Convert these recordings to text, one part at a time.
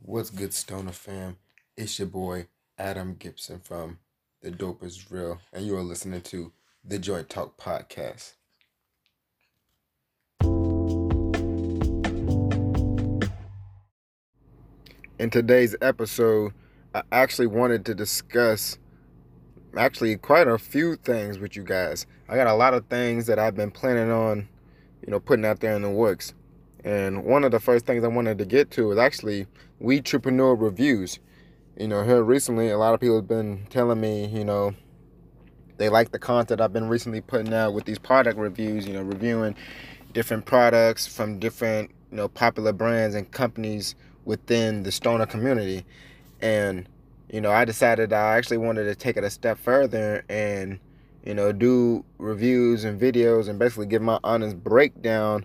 What's good, Stoner fam? It's your boy Adam Gibson from The Dope Is Real, and you are listening to the Joint Talk Podcast. In today's episode, I actually wanted to discuss actually quite a few things with you guys. I got a lot of things that I've been planning on, you know, putting out there in the works. And one of the first things I wanted to get to is actually weedtrepreneur reviews. You know, here recently, a lot of people have been telling me, you know, they like the content I've been recently putting out with these product reviews. You know, reviewing different products from different, you know, popular brands and companies within the stoner community. And you know, I decided I actually wanted to take it a step further and, you know, do reviews and videos and basically give my honest breakdown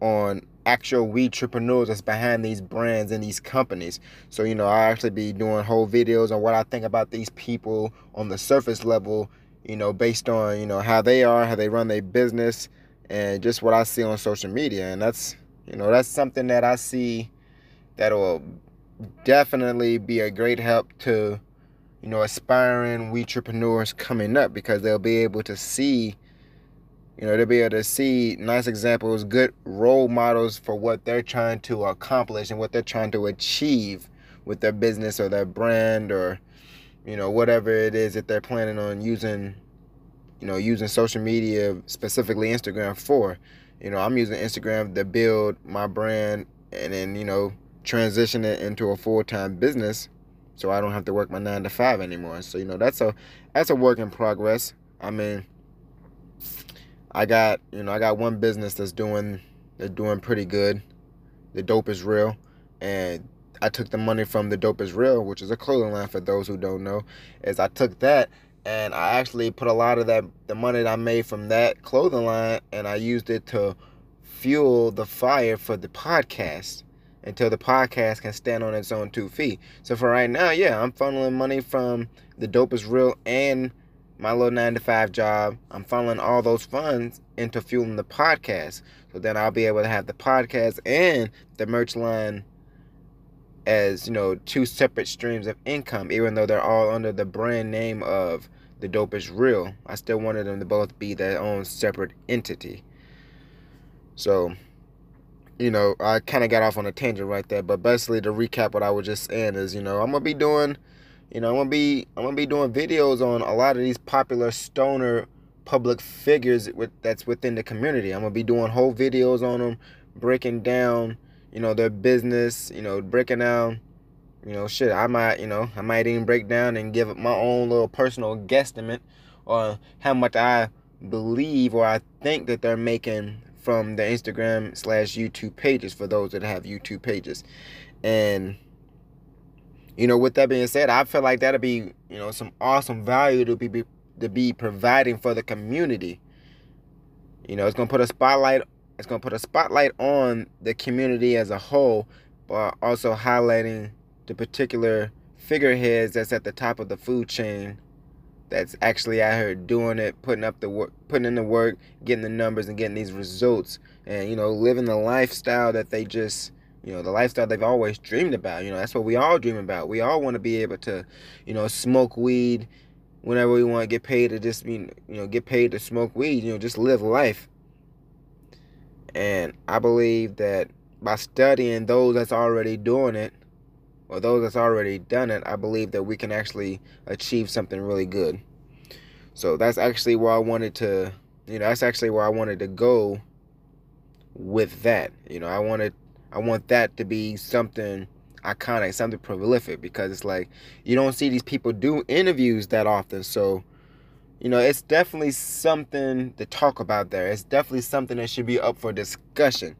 on actual weedtrepreneurs that's behind these brands and these companies. So, you know, I actually be doing whole videos on what I think about these people on the surface level, you know, based on, you know, how they are, how they run their business, and just what I see on social media. And that's, you know, that's something that I see that'll definitely be a great help to, you know, aspiring weedtrepreneurs coming up because they'll be able to see you know, they'll be able to see nice examples, good role models for what they're trying to accomplish and what they're trying to achieve with their business or their brand or, you know, whatever it is that they're planning on using, you know, using social media, specifically Instagram for. You know, I'm using Instagram to build my brand and then, you know, transition it into a full time business so I don't have to work my nine to five anymore. So, you know, that's a that's a work in progress. I mean, I got you know I got one business that's doing they're doing pretty good. The dope is real, and I took the money from the dope is real, which is a clothing line for those who don't know. Is I took that and I actually put a lot of that the money that I made from that clothing line and I used it to fuel the fire for the podcast until the podcast can stand on its own two feet. So for right now, yeah, I'm funneling money from the dope is real and my little nine to five job, I'm funneling all those funds into fueling the podcast. So then I'll be able to have the podcast and the merch line as, you know, two separate streams of income, even though they're all under the brand name of The Dope is Real. I still wanted them to both be their own separate entity. So, you know, I kind of got off on a tangent right there, but basically to recap what I was just saying is, you know, I'm to be doing you know, I'm gonna be I'm gonna be doing videos on a lot of these popular stoner public figures with that's within the community. I'm gonna be doing whole videos on them, breaking down, you know, their business, you know, breaking down, you know, shit. I might, you know, I might even break down and give my own little personal guesstimate on how much I believe or I think that they're making from the Instagram slash YouTube pages for those that have YouTube pages. And you know, with that being said, I feel like that'll be, you know, some awesome value to be, to be providing for the community. You know, it's gonna put a spotlight. It's gonna put a spotlight on the community as a whole, but also highlighting the particular figureheads that's at the top of the food chain. That's actually out here doing it, putting up the work, putting in the work, getting the numbers, and getting these results, and you know, living the lifestyle that they just you know the lifestyle they've always dreamed about you know that's what we all dream about. We all want to be able to you know smoke weed whenever we want to get paid to just be you know get paid to smoke weed you know just live life. And i believe that by studying those that's already doing it or those that's already done it i believe that we can actually achieve something really good. So that's actually where i wanted to you know that's actually where i wanted to go with that. You know i wanted I want that to be something iconic, something prolific because it's like you don't see these people do interviews that often. So, you know, it's definitely something to talk about there. It's definitely something that should be up for discussion.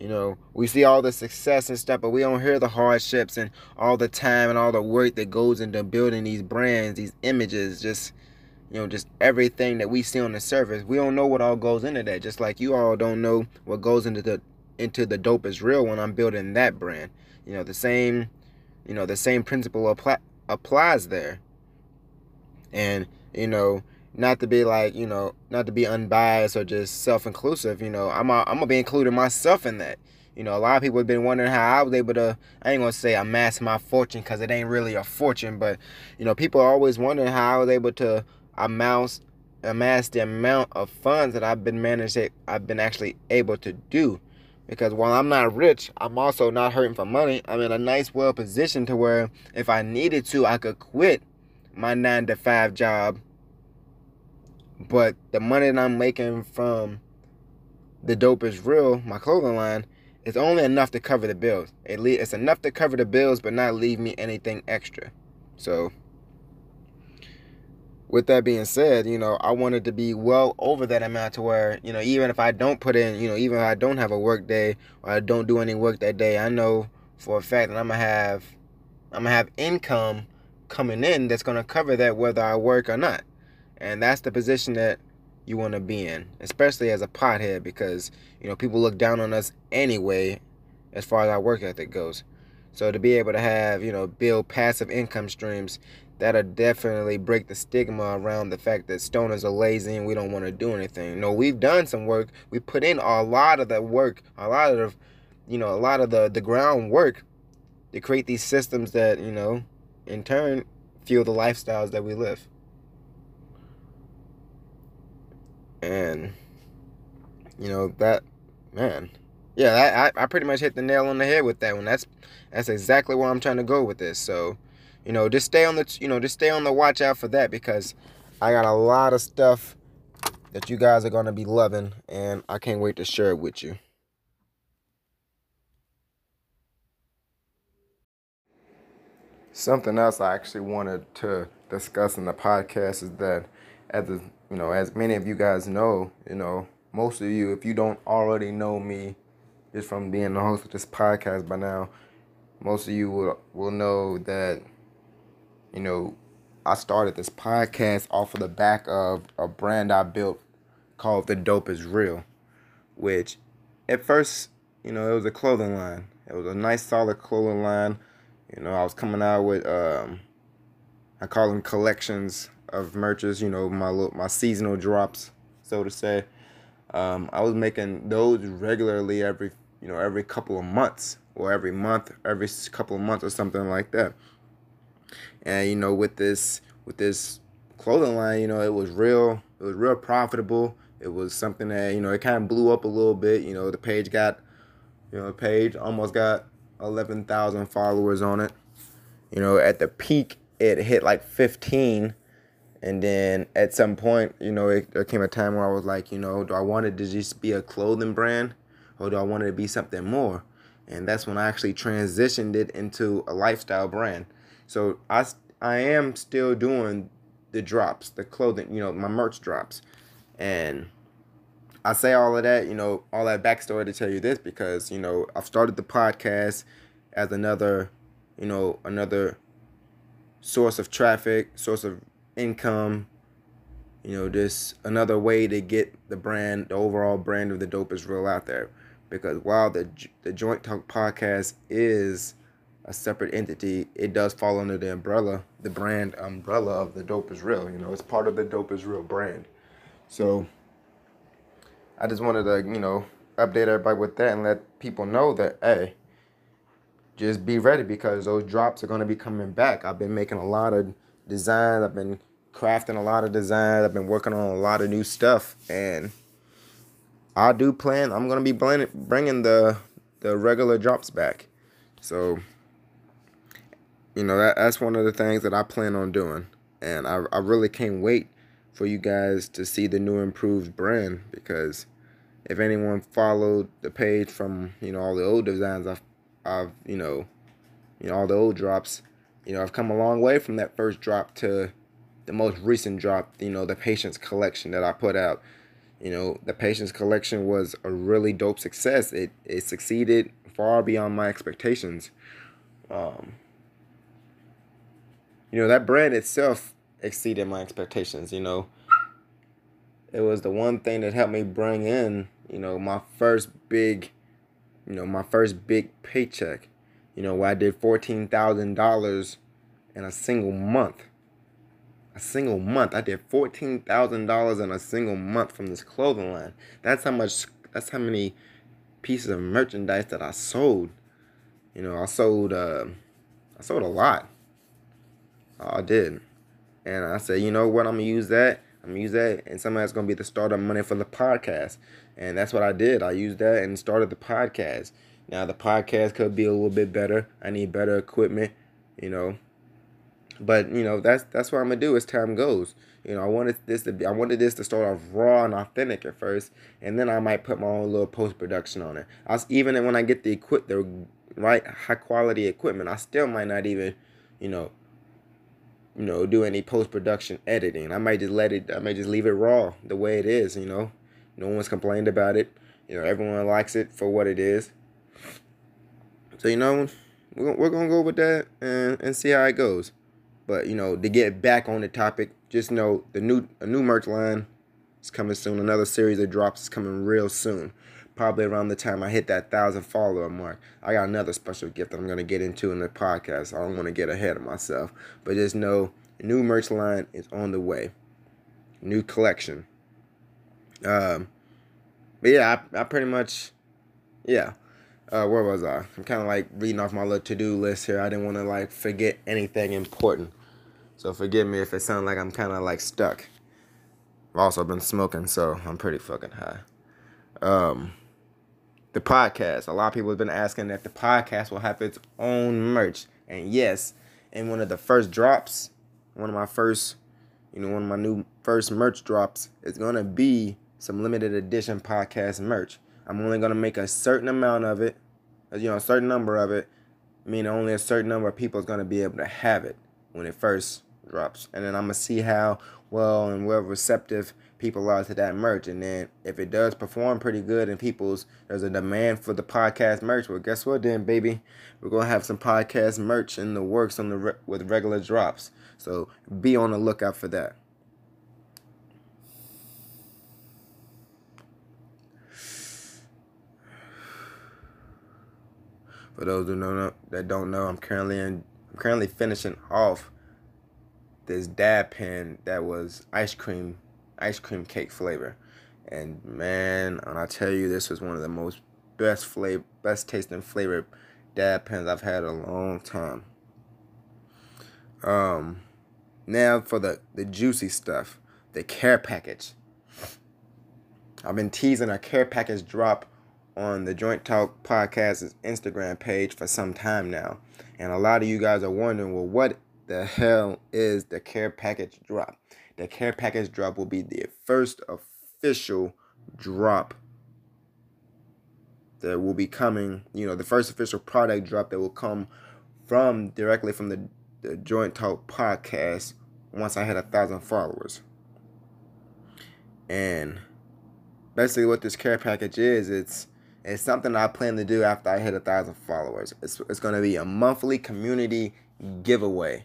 You know, we see all the success and stuff, but we don't hear the hardships and all the time and all the work that goes into building these brands, these images, just you know, just everything that we see on the surface. We don't know what all goes into that. Just like you all don't know what goes into the into the dope is real when I'm building that brand. You know, the same, you know, the same principle apply, applies there. And, you know, not to be like, you know, not to be unbiased or just self-inclusive, you know, I'm a, I'm gonna be including myself in that. You know, a lot of people have been wondering how I was able to, I ain't gonna say amass my fortune because it ain't really a fortune, but, you know, people are always wondering how I was able to amass, amass the amount of funds that I've been managed, I've been actually able to do. Because while I'm not rich, I'm also not hurting for money. I'm in a nice, well position to where if I needed to, I could quit my nine to five job. But the money that I'm making from the dope is real, my clothing line, is only enough to cover the bills. It's enough to cover the bills, but not leave me anything extra. So with that being said, you know, I wanted to be well over that amount to where, you know, even if I don't put in, you know, even if I don't have a work day or I don't do any work that day, I know for a fact that I'm gonna have I'm gonna have income coming in that's gonna cover that whether I work or not. And that's the position that you want to be in, especially as a pothead, because you know people look down on us anyway, as far as our work ethic goes. So to be able to have you know build passive income streams that'll definitely break the stigma around the fact that stoners are lazy and we don't want to do anything. No, we've done some work. We put in a lot of the work, a lot of, you know, a lot of the the groundwork to create these systems that you know, in turn, fuel the lifestyles that we live. And you know that, man, yeah, I I pretty much hit the nail on the head with that one. That's that's exactly where I'm trying to go with this. So you know, just stay on the you know, just stay on the watch out for that because I got a lot of stuff that you guys are gonna be loving, and I can't wait to share it with you. Something else I actually wanted to discuss in the podcast is that, as a, you know, as many of you guys know, you know, most of you, if you don't already know me, just from being the host of this podcast by now, most of you will will know that you know, I started this podcast off of the back of a brand I built called The Dope is Real, which at first, you know, it was a clothing line. It was a nice solid clothing line. You know, I was coming out with um I call them collections of merches, you know, my little, my seasonal drops, so to say. Um, I was making those regularly every, you know, every couple of months or every month, every couple of months or something like that. And you know, with this with this clothing line, you know, it was real. It was real profitable. It was something that you know it kind of blew up a little bit. You know, the page got, you know, the page almost got eleven thousand followers on it. You know, at the peak, it hit like fifteen. And then at some point, you know, it, there came a time where I was like, you know, do I want it to just be a clothing brand or do I want it to be something more? And that's when I actually transitioned it into a lifestyle brand. So I, I am still doing the drops, the clothing, you know, my merch drops. And I say all of that, you know, all that backstory to tell you this because, you know, I've started the podcast as another, you know, another source of traffic, source of income, you know, just another way to get the brand, the overall brand of the dope is real out there. Because while the the Joint Talk podcast is a separate entity, it does fall under the umbrella, the brand umbrella of the Dope is Real. You know, it's part of the Dope is Real brand. So I just wanted to, you know, update everybody with that and let people know that, hey, just be ready because those drops are going to be coming back. I've been making a lot of designs. I've been crafting a lot of designs. I've been working on a lot of new stuff, and I do plan. I'm going to be bringing the the regular drops back. So you know that that's one of the things that I plan on doing, and I I really can't wait for you guys to see the new improved brand because if anyone followed the page from you know all the old designs I've I've you know you know all the old drops you know I've come a long way from that first drop to the most recent drop you know the patience collection that I put out. You know the patience collection was a really dope success. It it succeeded far beyond my expectations. Um you know, that brand itself exceeded my expectations, you know. It was the one thing that helped me bring in, you know, my first big, you know, my first big paycheck. You know, where I did $14,000 in a single month. A single month. I did $14,000 in a single month from this clothing line. That's how much, that's how many pieces of merchandise that I sold. You know, I sold uh, I sold a lot. Oh, I did. And I said, you know what, I'm gonna use that. I'm gonna use that and some of that's gonna be the startup money for the podcast. And that's what I did. I used that and started the podcast. Now the podcast could be a little bit better. I need better equipment, you know. But you know that's that's what I'm gonna do as time goes. You know I wanted this to be I wanted this to start off raw and authentic at first, and then I might put my own little post production on it. I was, even when I get the equip the right high quality equipment, I still might not even, you know, you know, do any post production editing. I might just let it. I might just leave it raw the way it is. You know, no one's complained about it. You know, everyone likes it for what it is. So you know, we're we're gonna go with that and and see how it goes. But you know, to get back on the topic, just know the new a new merch line is coming soon. Another series of drops is coming real soon. Probably around the time I hit that thousand follower mark. I got another special gift that I'm gonna get into in the podcast. I don't want to get ahead of myself, but just know new merch line is on the way. New collection. Um, but yeah, I, I pretty much, yeah uh, where was I? I'm kind of like reading off my little to do list here. I didn't want to like forget anything important. So forgive me if it sounds like I'm kind of like stuck. I've also been smoking, so I'm pretty fucking high. Um, the podcast. A lot of people have been asking if the podcast will have its own merch. And yes, in one of the first drops, one of my first, you know, one of my new first merch drops, it's going to be some limited edition podcast merch. I'm only gonna make a certain amount of it, uh, you know, a certain number of it. I mean, only a certain number of people is gonna be able to have it when it first drops, and then I'm gonna see how well and well receptive people are to that merch. And then if it does perform pretty good and people's there's a demand for the podcast merch, well, guess what, then, baby, we're gonna have some podcast merch in the works on the re- with regular drops. So be on the lookout for that. For those who know, that don't know, I'm currently in, I'm currently finishing off this dab pen that was ice cream, ice cream cake flavor, and man, and I tell you, this was one of the most best flavor, best tasting flavored dab pens I've had in a long time. Um, now for the the juicy stuff, the care package. I've been teasing a care package drop on the Joint Talk Podcast's Instagram page for some time now. And a lot of you guys are wondering, well, what the hell is the care package drop? The care package drop will be the first official drop that will be coming, you know, the first official product drop that will come from directly from the, the Joint Talk podcast once I hit a thousand followers. And basically what this care package is, it's it's something I plan to do after I hit a thousand followers. It's, it's going to be a monthly community giveaway.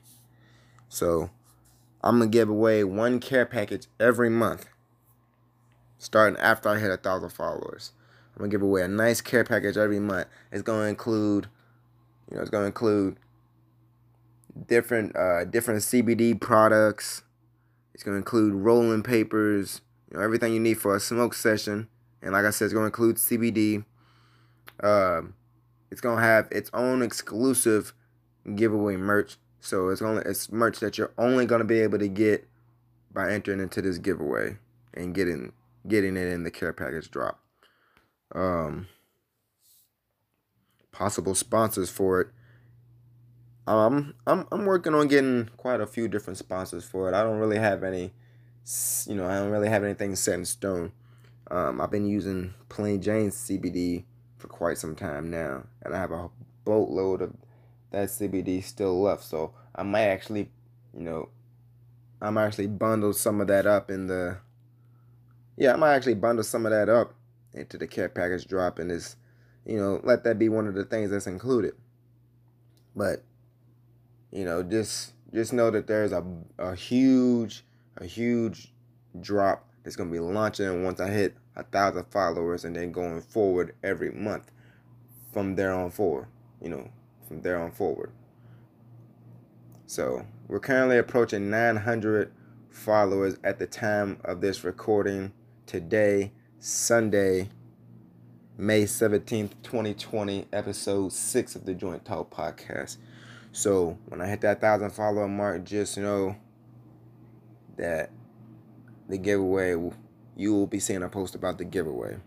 So I'm to give away one care package every month, starting after I hit a thousand followers. I'm to give away a nice care package every month. It's to include, you know, it's to include different uh, different CBD products. It's to include rolling papers, you know, everything you need for a smoke session. And like I said, it's to include CBD. Um, it's gonna have its own exclusive giveaway merch. So it's only it's merch that you're only gonna be able to get by entering into this giveaway and getting getting it in the care package drop. Um, possible sponsors for it. Um, I'm I'm working on getting quite a few different sponsors for it. I don't really have any, you know, I don't really have anything set in stone. Um, I've been using Plain Jane CBD for quite some time now, and I have a boatload of that CBD still left. So I might actually, you know, I might actually bundle some of that up in the. Yeah, I might actually bundle some of that up into the care package drop, and this, you know, let that be one of the things that's included. But, you know, just just know that there's a a huge a huge drop that's gonna be launching once I hit a thousand followers and then going forward every month from there on forward you know from there on forward so we're currently approaching 900 followers at the time of this recording today sunday May 17th, 2020, episode 6 of the Joint Talk podcast. So, when I hit that 1,000 follower mark, just know that the giveaway, you will be seeing a post about the giveaway.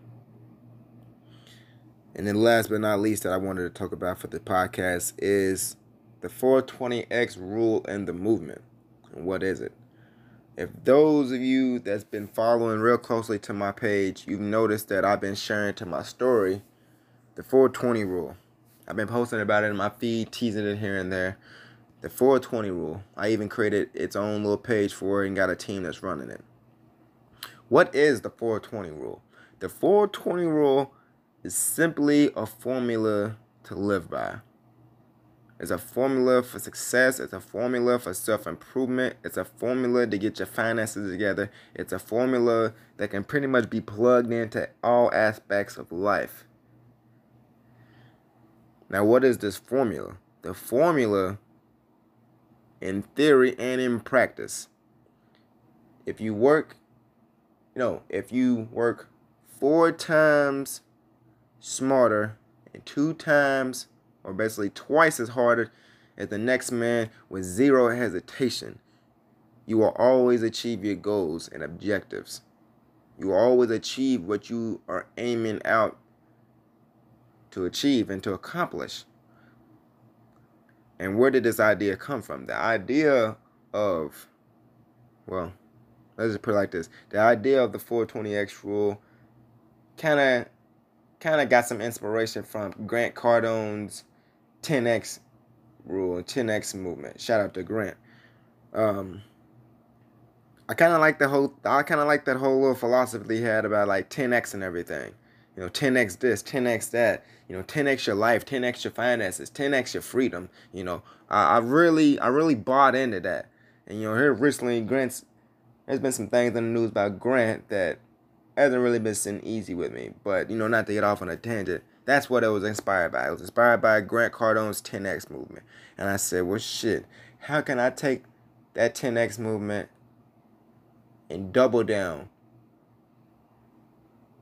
And then, last but not least, that I wanted to talk about for the podcast is the 420X rule and the movement. And what is it? If those of you that's been following real closely to my page, you've noticed that I've been sharing to my story the 420 rule. I've been posting about it in my feed, teasing it here and there. The 420 rule. I even created its own little page for it and got a team that's running it. What is the 420 rule? The 420 rule is simply a formula to live by. It's a formula for success. It's a formula for self improvement. It's a formula to get your finances together. It's a formula that can pretty much be plugged into all aspects of life. Now, what is this formula? The formula, in theory and in practice, if you work, you know, if you work four times smarter and two times or basically twice as harder as the next man with zero hesitation. You will always achieve your goals and objectives. You will always achieve what you are aiming out to achieve and to accomplish. And where did this idea come from? The idea of, well, let's just put it like this. The idea of the 420X rule kind of kind of got some inspiration from Grant Cardone's 10x rule 10x movement. Shout out to Grant. Um, I kind of like the whole. I kind of like that whole little philosophy he had about like 10x and everything. You know, 10x this, 10x that. You know, 10x your life, 10x your finances, 10x your freedom. You know, I, I really, I really bought into that. And you know, here recently, Grant's. There's been some things in the news about Grant that hasn't really been sitting easy with me. But you know, not to get off on a tangent. That's what it was inspired by. It was inspired by Grant Cardone's 10X movement. And I said, well, shit, how can I take that 10X movement and double down,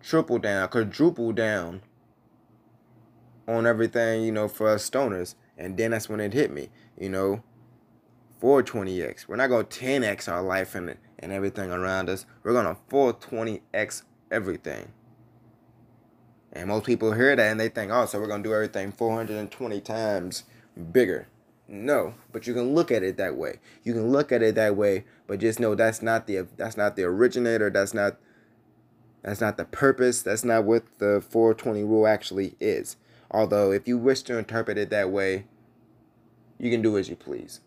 triple down, quadruple down on everything, you know, for us stoners? And then that's when it hit me, you know, 420X. We're not to 10X our life and, and everything around us. We're going to 420X everything. And most people hear that and they think, oh, so we're going to do everything 420 times bigger. No, but you can look at it that way. You can look at it that way, but just know that's not the that's not the originator. That's not that's not the purpose. That's not what the 420 rule actually is. Although, if you wish to interpret it that way, you can do as you please.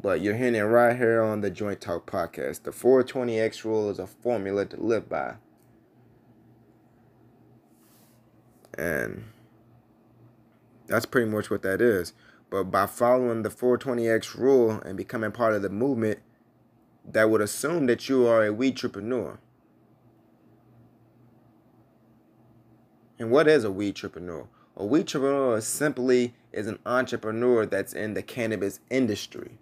But you're hearing it right here on the Joint Talk podcast. The 420X rule is a formula to live by. And that's pretty much what that is. But by following the 420X rule and becoming part of the movement, that would assume that you are a weed entrepreneur. And what is a weed entrepreneur? A weed entrepreneur simply is an entrepreneur that's in the cannabis industry.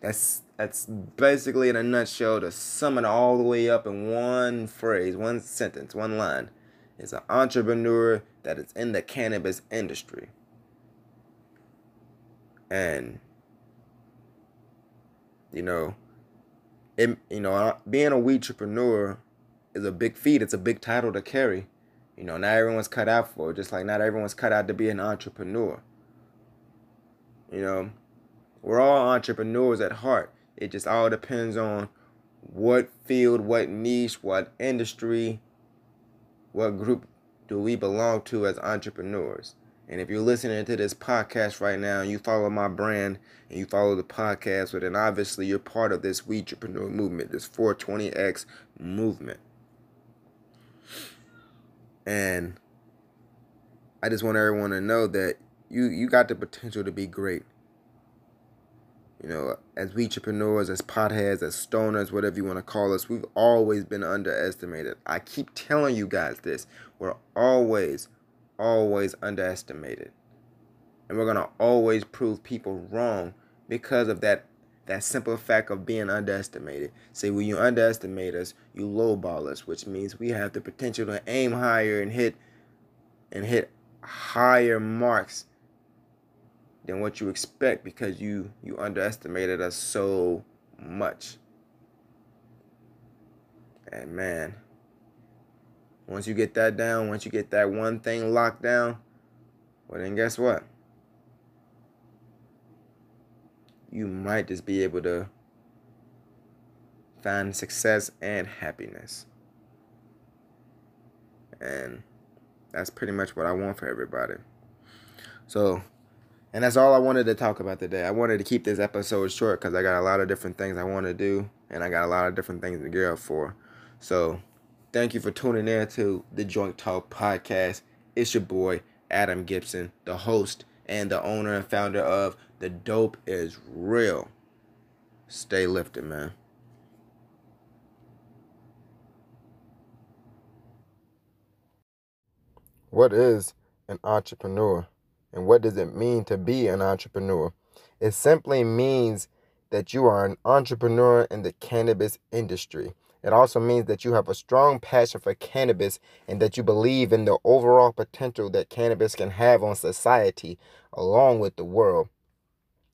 That's that's basically in a nutshell to sum it all the way up in one phrase, one sentence, one line is an entrepreneur that is in the cannabis industry. And you know, it, you know, being a weed entrepreneur is a big feat. It's a big title to carry. You know, not everyone's cut out for it, just like not everyone's cut out to be an entrepreneur. You know, we're all entrepreneurs at heart. It just all depends on what field, what niche, what industry, what group do we belong to as entrepreneurs? And if you're listening to this podcast right now and you follow my brand and you follow the podcast, well, then obviously you're part of this weedtrepreneur movement, this 420X movement. And I just want everyone to know that you you got the potential to be great. You know, as weedtrepreneurs, as potheads, as stoners, whatever you want to call us, we've always been underestimated. I keep telling you guys this. We're always, always underestimated. And we're to always prove people wrong because of that that simple fact of being underestimated. See, when you underestimate us, you lowball us, which means we have the potential to aim higher and hit and hit higher marks than what you expect because you you underestimated us so much. And man, once you get that down, once you get that one thing locked down, well then guess what? You might just be able to find success and happiness. And that's pretty much what I want for everybody. So, and that's all I wanted to talk about today. I wanted to keep this episode short because I got a lot of different things I want to do, and I got a lot of different things to gear up for. So, thank you for tuning in to the Joint Talk podcast. It's your boy, Adam Gibson, the host and the owner and founder of The Dope is Real. Stay lifted, man. What is an entrepreneur? And what does it mean to be an entrepreneur? It simply means that you are an entrepreneur in the cannabis industry. It also means that you have a strong passion for cannabis and that you believe in the overall potential that cannabis can have on society along with the world.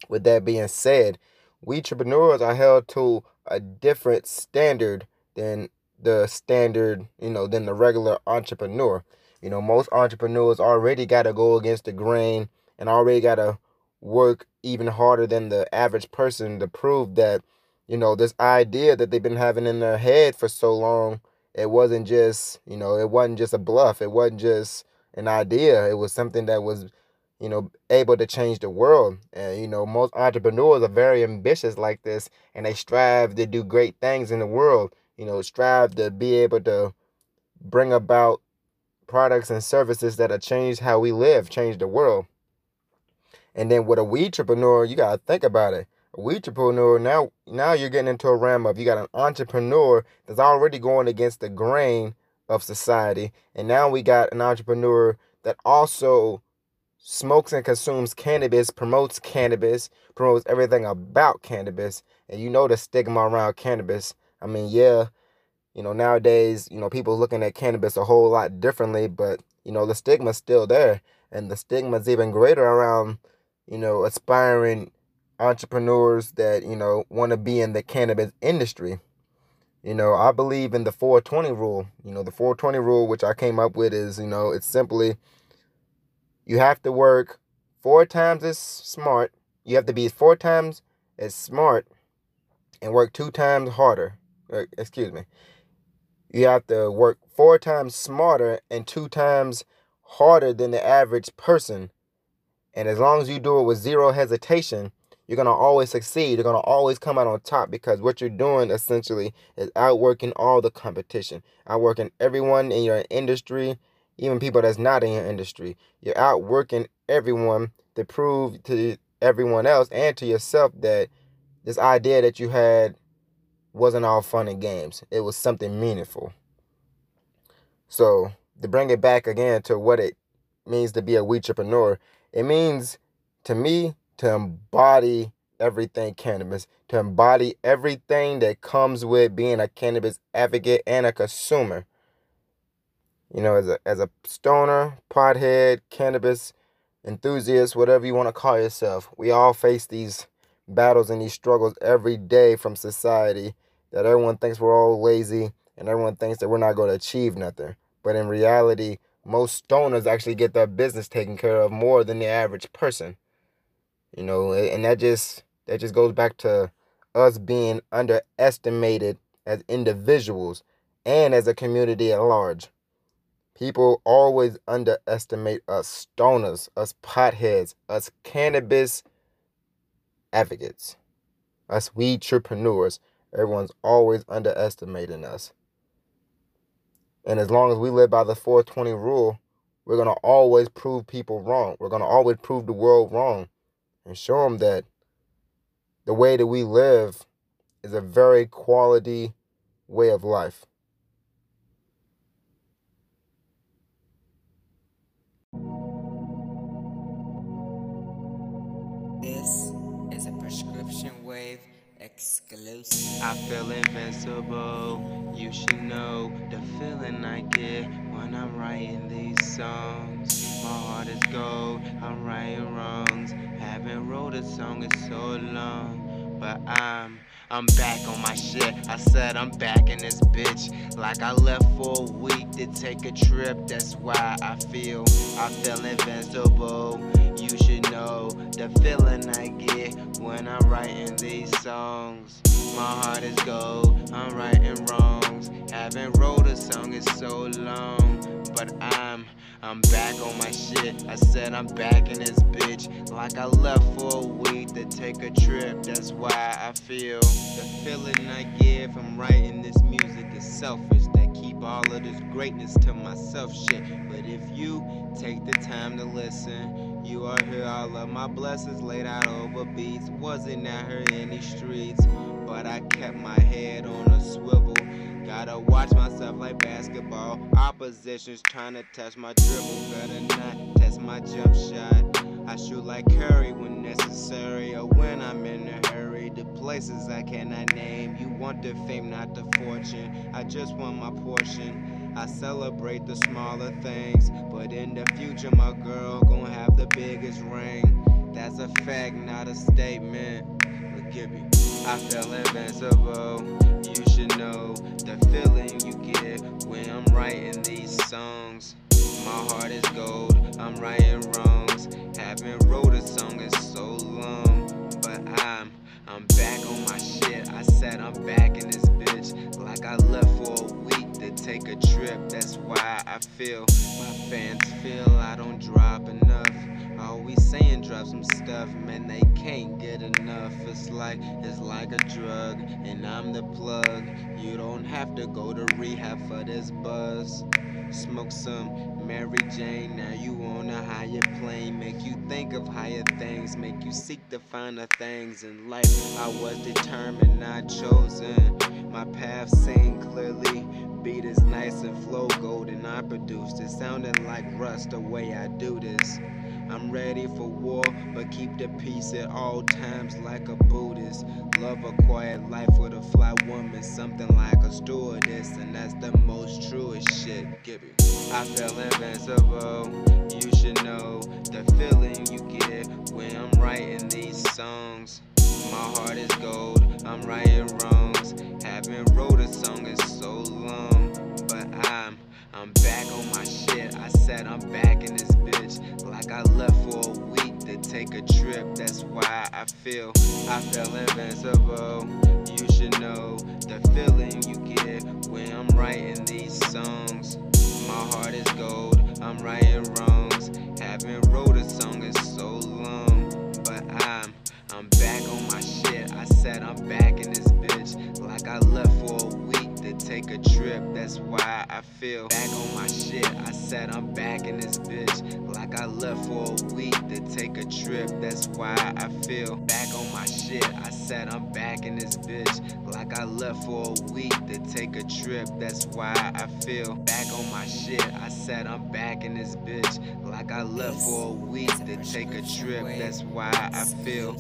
With that being said, weedtrepreneurs are held to a different standard than the standard, you know, than the regular entrepreneur. You know, most entrepreneurs already got to go against the grain and already got to work even harder than the average person to prove that, you know, this idea that they've been having in their head for so long, it wasn't just, you know, it wasn't just a bluff. It wasn't just an idea. It was something that was, you know, able to change the world. And, you know, most entrepreneurs are very ambitious like this and they strive to do great things in the world, you know, strive to be able to bring about products and services that have changed how we live, changed the world. And then with a weed entrepreneur, you gotta think about it. A weed entrepreneur now now you're getting into a realm of you got an entrepreneur that's already going against the grain of society. And now we got an entrepreneur that also smokes and consumes cannabis, promotes cannabis, promotes everything about cannabis. And you know the stigma around cannabis. I mean, yeah, you know, nowadays, you know, people looking at cannabis a whole lot differently, but you know, the stigma's still there. And the stigma's even greater around, you know, aspiring entrepreneurs that, you know, want to be in the cannabis industry. You know, I believe in the 420 rule. You know, the 420 rule, which I came up with, is, you know, it's simply you have to work four times as smart. You have to be four times as smart and work two times harder. Uh, excuse me you have to work four times smarter and two times harder than the average person. And as long as you do it with zero hesitation, you're going to always succeed. You're going to always come out on top because what you're doing essentially is outworking all the competition, outworking everyone in your industry, even people that's not in your industry. You're outworking everyone to prove to everyone else and to yourself that this idea that you had wasn't all fun and games. It was something meaningful. So to bring it back again to what it means to be a entrepreneur, it means to me to embody everything cannabis, to embody everything that comes with being a cannabis advocate and a consumer. You know, as a as a stoner, pothead, cannabis enthusiast, whatever you want to call yourself, we all face these battles and these struggles every day from society that everyone thinks we're all lazy and everyone thinks that we're not going to achieve nothing. But in reality, most stoners actually get their business taken care of more than the average person. You know, and that just that just goes back to us being underestimated as individuals and as a community at large. People always underestimate us stoners, us potheads, us cannabis advocates, us weed entrepreneurs. Everyone's always underestimating us. And as long as we live by the 420 rule, we're going to always prove people wrong. We're going to always prove the world wrong and show them that the way that we live is a very quality way of life. Exclusive. I feel invincible. You should know the feeling I get when I'm writing these songs. My heart is gold, I'm righting wrongs. Haven't wrote a song in so long, but I'm I'm back on my shit. I said I'm back in this bitch. Like I left for a week to take a trip. That's why I feel I feel invincible. You should know the feeling I get when I'm writing these songs. My heart is gold. I'm writing wrongs. Haven't wrote a song in so long, but I'm I'm back on my shit. I said I'm back in this bitch. Like I left for a week to take a trip. That's why I feel the feeling I get from writing this music is selfish. That keep all of this greatness to myself shit. But if you take the time to listen, you are here. All of my blessings laid out over beats. Wasn't out here in these streets, but I kept my head on a swivel. Gotta watch myself like basketball. Opposition's trying to test my dribble. Better not test my jump shot. I shoot like Curry when necessary or when I'm in a hurry. The places I cannot name. You want the fame, not the fortune. I just want my portion. I celebrate the smaller things. But in the future, my girl gonna have the biggest ring. That's a fact, not a statement. Forgive me. I feel invincible. You should know the feeling you get when I'm writing these songs. My heart is gold, I'm writing wrongs. Haven't wrote a song in so long, but I'm I'm back on my shit. I said I'm back in this bitch, like I left for a week to take a trip. That's why I feel my fans feel I don't drop enough. Always saying drop some stuff, man, they can't get enough. It's like it's like a drug, and I'm the plug. You don't have to go to rehab for this buzz. Smoke some Mary Jane, now you on a higher plane. Make you think of higher things, make you seek the finer things in life. I was determined, not chosen. My path seen clearly. Beat is nice and flow golden. I produced it, sounding like Russ the way I do this. I'm ready for war, but keep the peace at all times like a Buddhist. Love a quiet life with a fly woman, something like a stewardess, and that's the most truest shit. Give it. I feel invincible. You should know the feeling you get when I'm writing these songs. My heart is gold, I'm writing wrongs. Haven't wrote a song in so long, I'm back on my shit. I said I'm back in this bitch. Like I left for a week to take a trip. That's why I feel I feel invincible. You should know the feeling you get when I'm writing these songs. My heart is gold. I'm writing wrongs. Haven't wrote a song in so long, but I'm I'm back on my shit. I said I'm back in this bitch. Like I left for a week to take a trip. That's why I feel back on my shit. I said I'm back in this bitch. Like I left for a week to take a trip. That's why I feel back on my shit. I said I'm back in this bitch. Like I left for a week to take a trip. That's why I feel back on my shit. I said I'm back in this bitch. Like I left for a week to take a trip. That's why I feel.